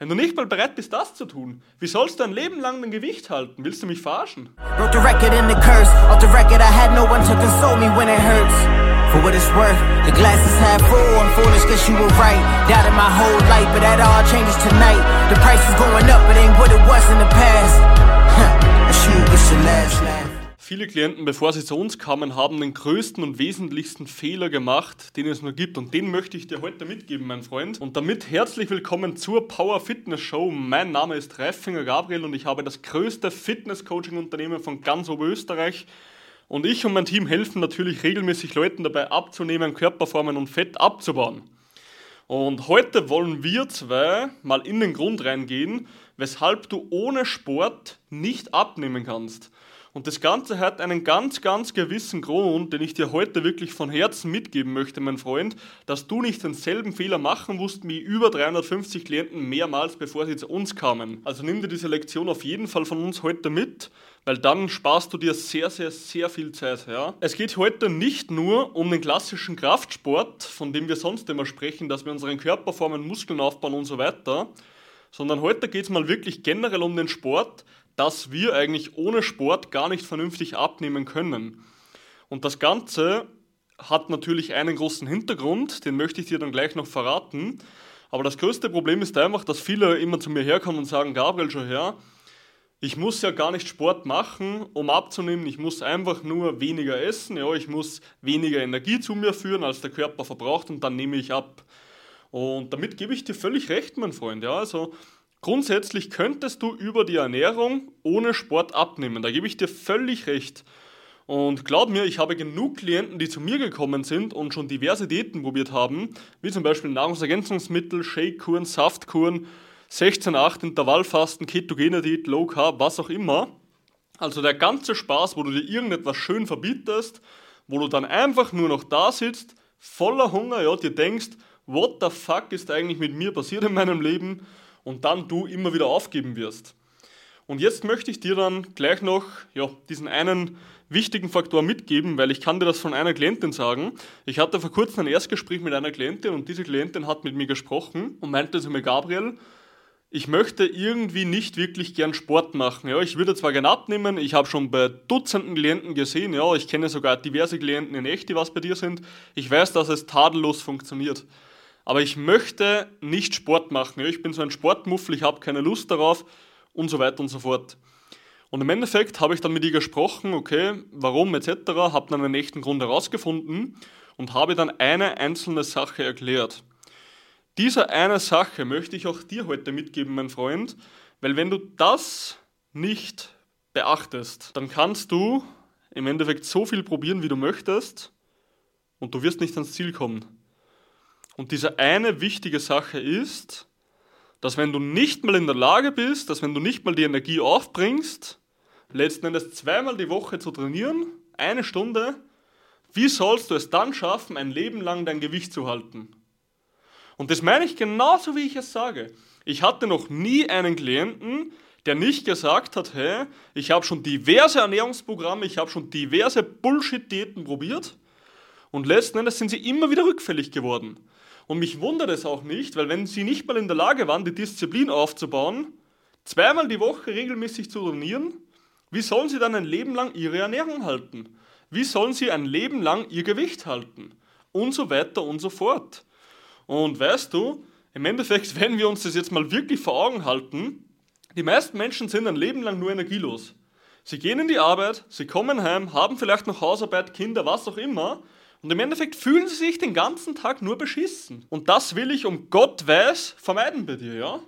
Wenn du nicht mal bereit bist, das zu tun, wie sollst du ein Leben lang dein Gewicht halten? Willst du mich verarschen? The the the I. For what it's worth, the glass is half full. I'm foolish, guess you were right. Doubted my whole life, but that all changes tonight. The price is going up, it ain't what it was in the past. Huh. Shoot, it's your last laugh. Viele Klienten, bevor sie zu uns kamen, haben den größten und wesentlichsten Fehler gemacht, den es nur gibt. Und den möchte ich dir heute mitgeben, mein Freund. Und damit herzlich willkommen zur Power Fitness Show. Mein Name ist Reifinger Gabriel und ich habe das größte Fitness-Coaching-Unternehmen von ganz Oberösterreich. Und ich und mein Team helfen natürlich regelmäßig Leuten dabei abzunehmen, Körperformen und Fett abzubauen. Und heute wollen wir zwei mal in den Grund reingehen, weshalb du ohne Sport nicht abnehmen kannst. Und das Ganze hat einen ganz, ganz gewissen Grund, den ich dir heute wirklich von Herzen mitgeben möchte, mein Freund, dass du nicht denselben Fehler machen musst wie über 350 Klienten mehrmals, bevor sie zu uns kamen. Also nimm dir diese Lektion auf jeden Fall von uns heute mit, weil dann sparst du dir sehr, sehr, sehr viel Zeit. Ja? Es geht heute nicht nur um den klassischen Kraftsport, von dem wir sonst immer sprechen, dass wir unseren Körper formen, Muskeln aufbauen und so weiter, sondern heute geht es mal wirklich generell um den Sport, dass wir eigentlich ohne Sport gar nicht vernünftig abnehmen können. Und das Ganze hat natürlich einen großen Hintergrund, den möchte ich dir dann gleich noch verraten. Aber das größte Problem ist einfach, dass viele immer zu mir herkommen und sagen, Gabriel, schon her, ich muss ja gar nicht Sport machen, um abzunehmen. Ich muss einfach nur weniger essen. Ja, ich muss weniger Energie zu mir führen, als der Körper verbraucht und dann nehme ich ab. Und damit gebe ich dir völlig recht, mein Freund. Ja, also Grundsätzlich könntest du über die Ernährung ohne Sport abnehmen. Da gebe ich dir völlig recht. Und glaub mir, ich habe genug Klienten, die zu mir gekommen sind und schon diverse Diäten probiert haben, wie zum Beispiel Nahrungsergänzungsmittel, Shake-Kuren, Saftkuren, 16-8 Intervallfasten, ketogene Diät, Low Carb, was auch immer. Also der ganze Spaß, wo du dir irgendetwas schön verbietest, wo du dann einfach nur noch da sitzt, voller Hunger, ja, dir denkst, what the fuck ist eigentlich mit mir passiert in meinem Leben? und dann du immer wieder aufgeben wirst. Und jetzt möchte ich dir dann gleich noch ja, diesen einen wichtigen Faktor mitgeben, weil ich kann dir das von einer Klientin sagen. Ich hatte vor kurzem ein Erstgespräch mit einer Klientin und diese Klientin hat mit mir gesprochen und meinte zu mir, Gabriel, ich möchte irgendwie nicht wirklich gern Sport machen. Ja, ich würde zwar gern abnehmen, ich habe schon bei Dutzenden Klienten gesehen, ja, ich kenne sogar diverse Klienten in echt, die was bei dir sind. Ich weiß, dass es tadellos funktioniert aber ich möchte nicht Sport machen. Ich bin so ein Sportmuffel, ich habe keine Lust darauf und so weiter und so fort. Und im Endeffekt habe ich dann mit ihr gesprochen, okay, warum etc., habe dann einen echten Grund herausgefunden und habe dann eine einzelne Sache erklärt. Diese eine Sache möchte ich auch dir heute mitgeben, mein Freund, weil wenn du das nicht beachtest, dann kannst du im Endeffekt so viel probieren, wie du möchtest und du wirst nicht ans Ziel kommen. Und diese eine wichtige Sache ist, dass wenn du nicht mal in der Lage bist, dass wenn du nicht mal die Energie aufbringst, letzten Endes zweimal die Woche zu trainieren, eine Stunde, wie sollst du es dann schaffen, ein Leben lang dein Gewicht zu halten? Und das meine ich genauso, wie ich es sage. Ich hatte noch nie einen Klienten, der nicht gesagt hat, hey, ich habe schon diverse Ernährungsprogramme, ich habe schon diverse Bullshit-Diäten probiert und letzten Endes sind sie immer wieder rückfällig geworden. Und mich wundert es auch nicht, weil wenn sie nicht mal in der Lage waren, die Disziplin aufzubauen, zweimal die Woche regelmäßig zu trainieren, wie sollen sie dann ein Leben lang ihre Ernährung halten? Wie sollen sie ein Leben lang ihr Gewicht halten? Und so weiter und so fort. Und weißt du, im Endeffekt, wenn wir uns das jetzt mal wirklich vor Augen halten, die meisten Menschen sind ein Leben lang nur energielos. Sie gehen in die Arbeit, sie kommen heim, haben vielleicht noch Hausarbeit, Kinder, was auch immer und im Endeffekt fühlen sie sich den ganzen Tag nur beschissen. Und das will ich um Gott weiß vermeiden bei dir, ja?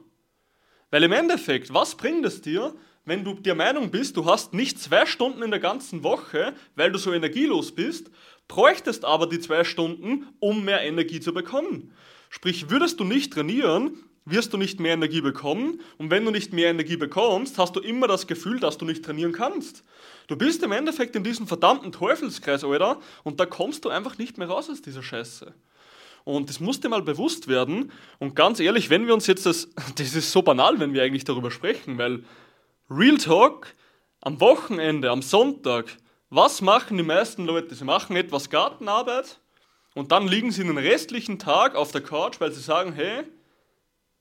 Weil im Endeffekt, was bringt es dir, wenn du der Meinung bist, du hast nicht zwei Stunden in der ganzen Woche, weil du so energielos bist, bräuchtest aber die zwei Stunden, um mehr Energie zu bekommen. Sprich, würdest du nicht trainieren, wirst du nicht mehr Energie bekommen. Und wenn du nicht mehr Energie bekommst, hast du immer das Gefühl, dass du nicht trainieren kannst. Du bist im Endeffekt in diesem verdammten Teufelskreis, Alter, und da kommst du einfach nicht mehr raus aus dieser Scheiße. Und das muss dir mal bewusst werden. Und ganz ehrlich, wenn wir uns jetzt das, das ist so banal, wenn wir eigentlich darüber sprechen, weil Real Talk am Wochenende, am Sonntag, was machen die meisten Leute? Sie machen etwas Gartenarbeit und dann liegen sie den restlichen Tag auf der Couch, weil sie sagen, hey,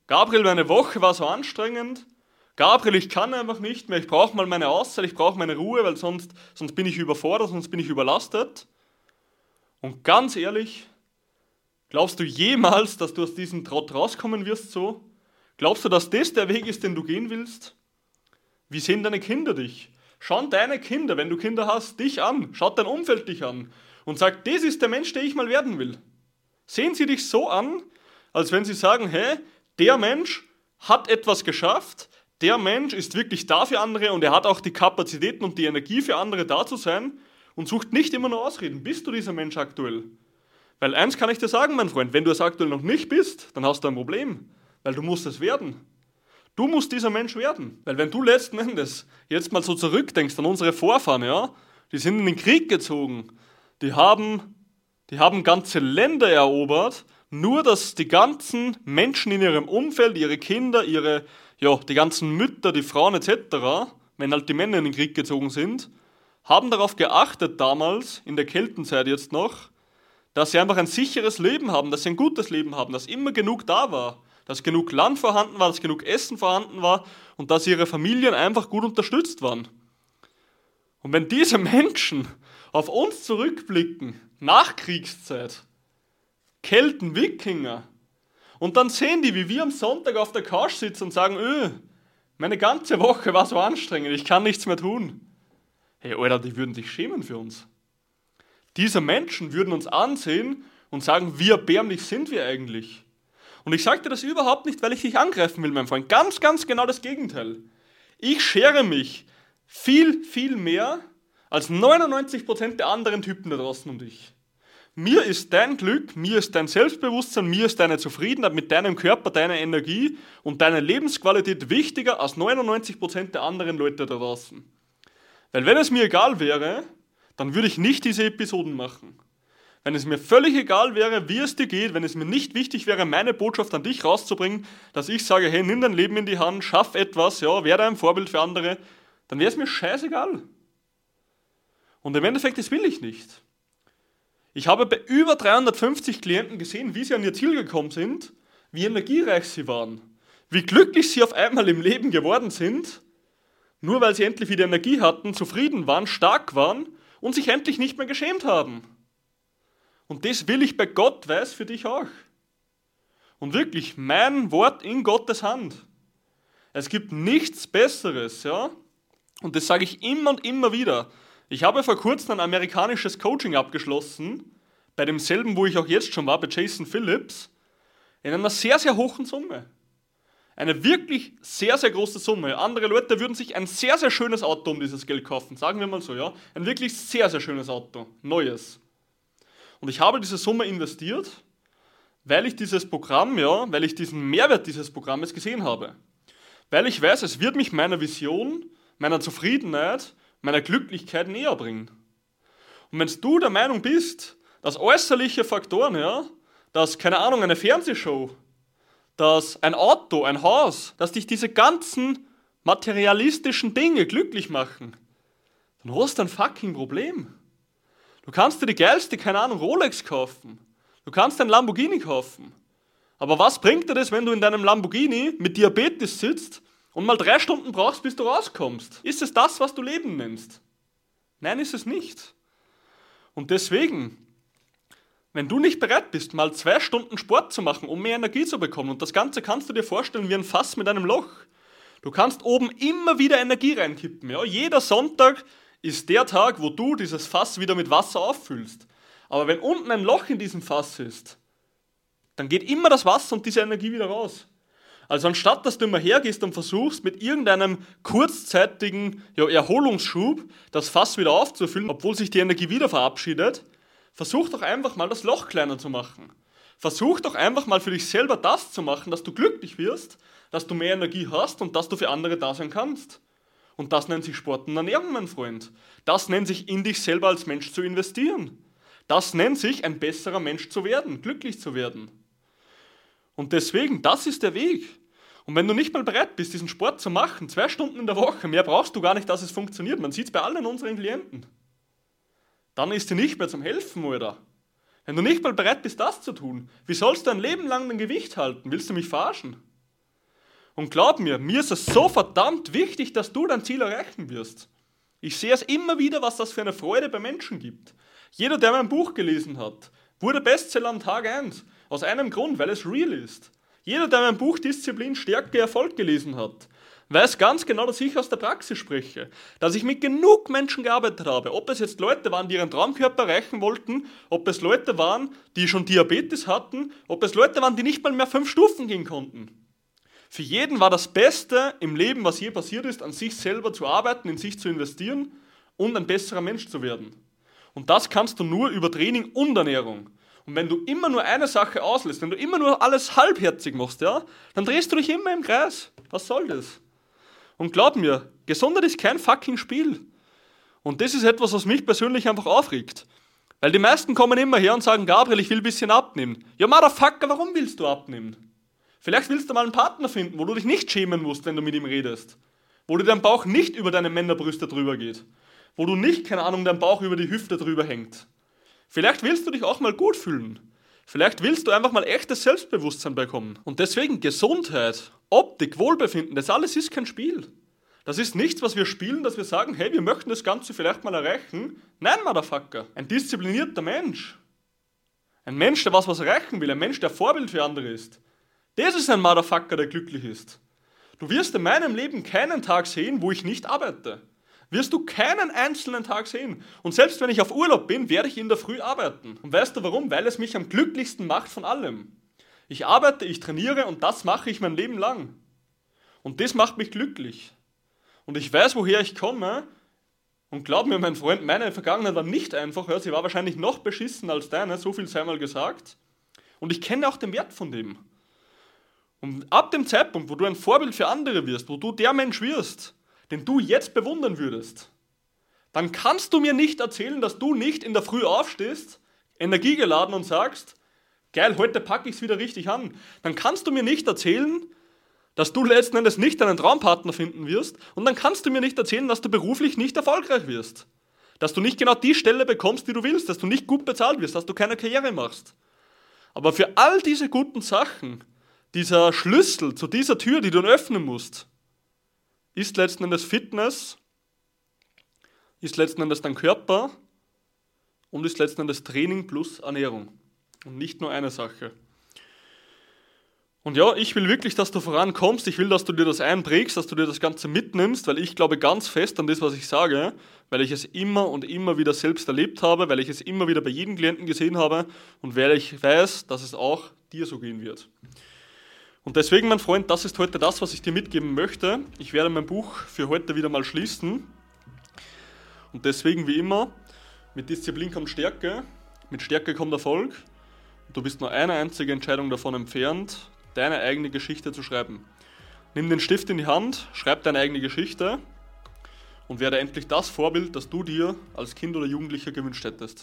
Gabriel, meine Woche war so anstrengend. Gabriel, ich kann einfach nicht mehr, ich brauche mal meine Auszeit, ich brauche meine Ruhe, weil sonst, sonst bin ich überfordert, sonst bin ich überlastet. Und ganz ehrlich, glaubst du jemals, dass du aus diesem Trott rauskommen wirst so? Glaubst du, dass das der Weg ist, den du gehen willst? Wie sehen deine Kinder dich? Schauen deine Kinder, wenn du Kinder hast, dich an. Schaut dein Umfeld dich an und sagt, das ist der Mensch, der ich mal werden will. Sehen sie dich so an, als wenn sie sagen, hey, der Mensch hat etwas geschafft, der Mensch ist wirklich da für andere und er hat auch die Kapazitäten und die Energie für andere da zu sein und sucht nicht immer nur Ausreden. Bist du dieser Mensch aktuell? Weil eins kann ich dir sagen, mein Freund, wenn du es aktuell noch nicht bist, dann hast du ein Problem, weil du musst es werden. Du musst dieser Mensch werden. Weil wenn du letzten Endes jetzt mal so zurückdenkst an unsere Vorfahren, ja, die sind in den Krieg gezogen, die haben, die haben ganze Länder erobert, nur dass die ganzen Menschen in ihrem Umfeld, ihre Kinder, ihre, ja, die ganzen Mütter, die Frauen etc., wenn halt die Männer in den Krieg gezogen sind, haben darauf geachtet damals, in der Keltenzeit jetzt noch, dass sie einfach ein sicheres Leben haben, dass sie ein gutes Leben haben, dass immer genug da war dass genug Land vorhanden war, dass genug Essen vorhanden war und dass ihre Familien einfach gut unterstützt waren. Und wenn diese Menschen auf uns zurückblicken, Nachkriegszeit, Kelten, Wikinger, und dann sehen die, wie wir am Sonntag auf der Couch sitzen und sagen, öh, meine ganze Woche war so anstrengend, ich kann nichts mehr tun. Hey, Alter, die würden sich schämen für uns. Diese Menschen würden uns ansehen und sagen, wie erbärmlich sind wir eigentlich? Und ich sage dir das überhaupt nicht, weil ich dich angreifen will, mein Freund. Ganz, ganz genau das Gegenteil. Ich schere mich viel, viel mehr als 99% der anderen Typen da draußen um dich. Mir ist dein Glück, mir ist dein Selbstbewusstsein, mir ist deine Zufriedenheit mit deinem Körper, deiner Energie und deiner Lebensqualität wichtiger als 99% der anderen Leute da draußen. Weil wenn es mir egal wäre, dann würde ich nicht diese Episoden machen wenn es mir völlig egal wäre, wie es dir geht, wenn es mir nicht wichtig wäre, meine Botschaft an dich rauszubringen, dass ich sage, hey, nimm dein Leben in die Hand, schaff etwas, ja, werde ein Vorbild für andere, dann wäre es mir scheißegal. Und im Endeffekt, das will ich nicht. Ich habe bei über 350 Klienten gesehen, wie sie an ihr Ziel gekommen sind, wie energiereich sie waren, wie glücklich sie auf einmal im Leben geworden sind, nur weil sie endlich wieder Energie hatten, zufrieden waren, stark waren und sich endlich nicht mehr geschämt haben. Und das will ich bei Gott weiß für dich auch. Und wirklich, mein Wort in Gottes Hand. Es gibt nichts Besseres, ja. Und das sage ich immer und immer wieder. Ich habe vor kurzem ein amerikanisches Coaching abgeschlossen, bei demselben, wo ich auch jetzt schon war, bei Jason Phillips, in einer sehr, sehr hohen Summe. Eine wirklich sehr, sehr große Summe. Andere Leute würden sich ein sehr, sehr schönes Auto um dieses Geld kaufen, sagen wir mal so, ja. Ein wirklich sehr, sehr schönes Auto, neues. Und ich habe diese Summe investiert, weil ich dieses Programm, ja, weil ich diesen Mehrwert dieses Programmes gesehen habe. Weil ich weiß, es wird mich meiner Vision, meiner Zufriedenheit, meiner Glücklichkeit näher bringen. Und wenn du der Meinung bist, dass äußerliche Faktoren, ja, dass, keine Ahnung, eine Fernsehshow, dass ein Auto, ein Haus, dass dich diese ganzen materialistischen Dinge glücklich machen, dann hast du ein fucking Problem. Du kannst dir die geilste, keine Ahnung, Rolex kaufen. Du kannst ein Lamborghini kaufen. Aber was bringt dir das, wenn du in deinem Lamborghini mit Diabetes sitzt und mal drei Stunden brauchst, bis du rauskommst? Ist es das, was du Leben nennst? Nein, ist es nicht. Und deswegen, wenn du nicht bereit bist, mal zwei Stunden Sport zu machen, um mehr Energie zu bekommen, und das Ganze kannst du dir vorstellen wie ein Fass mit einem Loch. Du kannst oben immer wieder Energie reinkippen. Ja? Jeder Sonntag ist der Tag, wo du dieses Fass wieder mit Wasser auffüllst. Aber wenn unten ein Loch in diesem Fass ist, dann geht immer das Wasser und diese Energie wieder raus. Also anstatt dass du immer hergehst und versuchst mit irgendeinem kurzzeitigen ja, Erholungsschub das Fass wieder aufzufüllen, obwohl sich die Energie wieder verabschiedet, versuch doch einfach mal das Loch kleiner zu machen. Versuch doch einfach mal für dich selber das zu machen, dass du glücklich wirst, dass du mehr Energie hast und dass du für andere da sein kannst. Und das nennt sich Sport und Ernährung, mein Freund. Das nennt sich in dich selber als Mensch zu investieren. Das nennt sich ein besserer Mensch zu werden, glücklich zu werden. Und deswegen, das ist der Weg. Und wenn du nicht mal bereit bist, diesen Sport zu machen, zwei Stunden in der Woche, mehr brauchst du gar nicht, dass es funktioniert. Man sieht es bei allen unseren Klienten. Dann ist dir nicht mehr zum Helfen, oder? Wenn du nicht mal bereit bist, das zu tun, wie sollst du ein Leben lang dein Gewicht halten? Willst du mich verarschen? Und glaub mir, mir ist es so verdammt wichtig, dass du dein Ziel erreichen wirst. Ich sehe es immer wieder, was das für eine Freude bei Menschen gibt. Jeder, der mein Buch gelesen hat, wurde Bestseller am Tag 1. Aus einem Grund, weil es real ist. Jeder, der mein Buch Disziplin, Stärke, Erfolg gelesen hat, weiß ganz genau, dass ich aus der Praxis spreche. Dass ich mit genug Menschen gearbeitet habe. Ob es jetzt Leute waren, die ihren Traumkörper erreichen wollten, ob es Leute waren, die schon Diabetes hatten, ob es Leute waren, die nicht mal mehr fünf Stufen gehen konnten. Für jeden war das Beste im Leben, was je passiert ist, an sich selber zu arbeiten, in sich zu investieren und ein besserer Mensch zu werden. Und das kannst du nur über Training und Ernährung. Und wenn du immer nur eine Sache auslässt, wenn du immer nur alles halbherzig machst, ja, dann drehst du dich immer im Kreis. Was soll das? Und glaub mir, Gesundheit ist kein fucking Spiel. Und das ist etwas, was mich persönlich einfach aufregt. Weil die meisten kommen immer her und sagen, Gabriel, ich will ein bisschen abnehmen. Ja, Motherfucker, warum willst du abnehmen? Vielleicht willst du mal einen Partner finden, wo du dich nicht schämen musst, wenn du mit ihm redest. Wo dir dein Bauch nicht über deine Männerbrüste drüber geht. Wo du nicht, keine Ahnung, dein Bauch über die Hüfte drüber hängt. Vielleicht willst du dich auch mal gut fühlen. Vielleicht willst du einfach mal echtes Selbstbewusstsein bekommen. Und deswegen Gesundheit, Optik, Wohlbefinden, das alles ist kein Spiel. Das ist nichts, was wir spielen, dass wir sagen, hey, wir möchten das Ganze vielleicht mal erreichen. Nein, Motherfucker. Ein disziplinierter Mensch. Ein Mensch, der was was erreichen will. Ein Mensch, der Vorbild für andere ist. Das ist ein Motherfucker, der glücklich ist. Du wirst in meinem Leben keinen Tag sehen, wo ich nicht arbeite. Wirst du keinen einzelnen Tag sehen. Und selbst wenn ich auf Urlaub bin, werde ich in der Früh arbeiten. Und weißt du warum? Weil es mich am glücklichsten macht von allem. Ich arbeite, ich trainiere und das mache ich mein Leben lang. Und das macht mich glücklich. Und ich weiß, woher ich komme. Und glaub mir, mein Freund, meine Vergangenheit war nicht einfach. Sie war wahrscheinlich noch beschissen als deine, so viel sei mal gesagt. Und ich kenne auch den Wert von dem. Und ab dem Zeitpunkt, wo du ein Vorbild für andere wirst, wo du der Mensch wirst, den du jetzt bewundern würdest, dann kannst du mir nicht erzählen, dass du nicht in der Früh aufstehst, energiegeladen und sagst, geil, heute packe ich es wieder richtig an. Dann kannst du mir nicht erzählen, dass du letzten Endes nicht deinen Traumpartner finden wirst und dann kannst du mir nicht erzählen, dass du beruflich nicht erfolgreich wirst. Dass du nicht genau die Stelle bekommst, die du willst, dass du nicht gut bezahlt wirst, dass du keine Karriere machst. Aber für all diese guten Sachen dieser Schlüssel zu dieser Tür, die du öffnen musst, ist letzten Endes Fitness, ist letzten Endes dein Körper und ist letzten Endes Training plus Ernährung. Und nicht nur eine Sache. Und ja, ich will wirklich, dass du vorankommst. Ich will, dass du dir das einprägst, dass du dir das Ganze mitnimmst, weil ich glaube ganz fest an das, was ich sage, weil ich es immer und immer wieder selbst erlebt habe, weil ich es immer wieder bei jedem Klienten gesehen habe und weil ich weiß, dass es auch dir so gehen wird. Und deswegen, mein Freund, das ist heute das, was ich dir mitgeben möchte. Ich werde mein Buch für heute wieder mal schließen. Und deswegen, wie immer, mit Disziplin kommt Stärke, mit Stärke kommt Erfolg. Und du bist nur eine einzige Entscheidung davon entfernt, deine eigene Geschichte zu schreiben. Nimm den Stift in die Hand, schreib deine eigene Geschichte und werde endlich das Vorbild, das du dir als Kind oder Jugendlicher gewünscht hättest.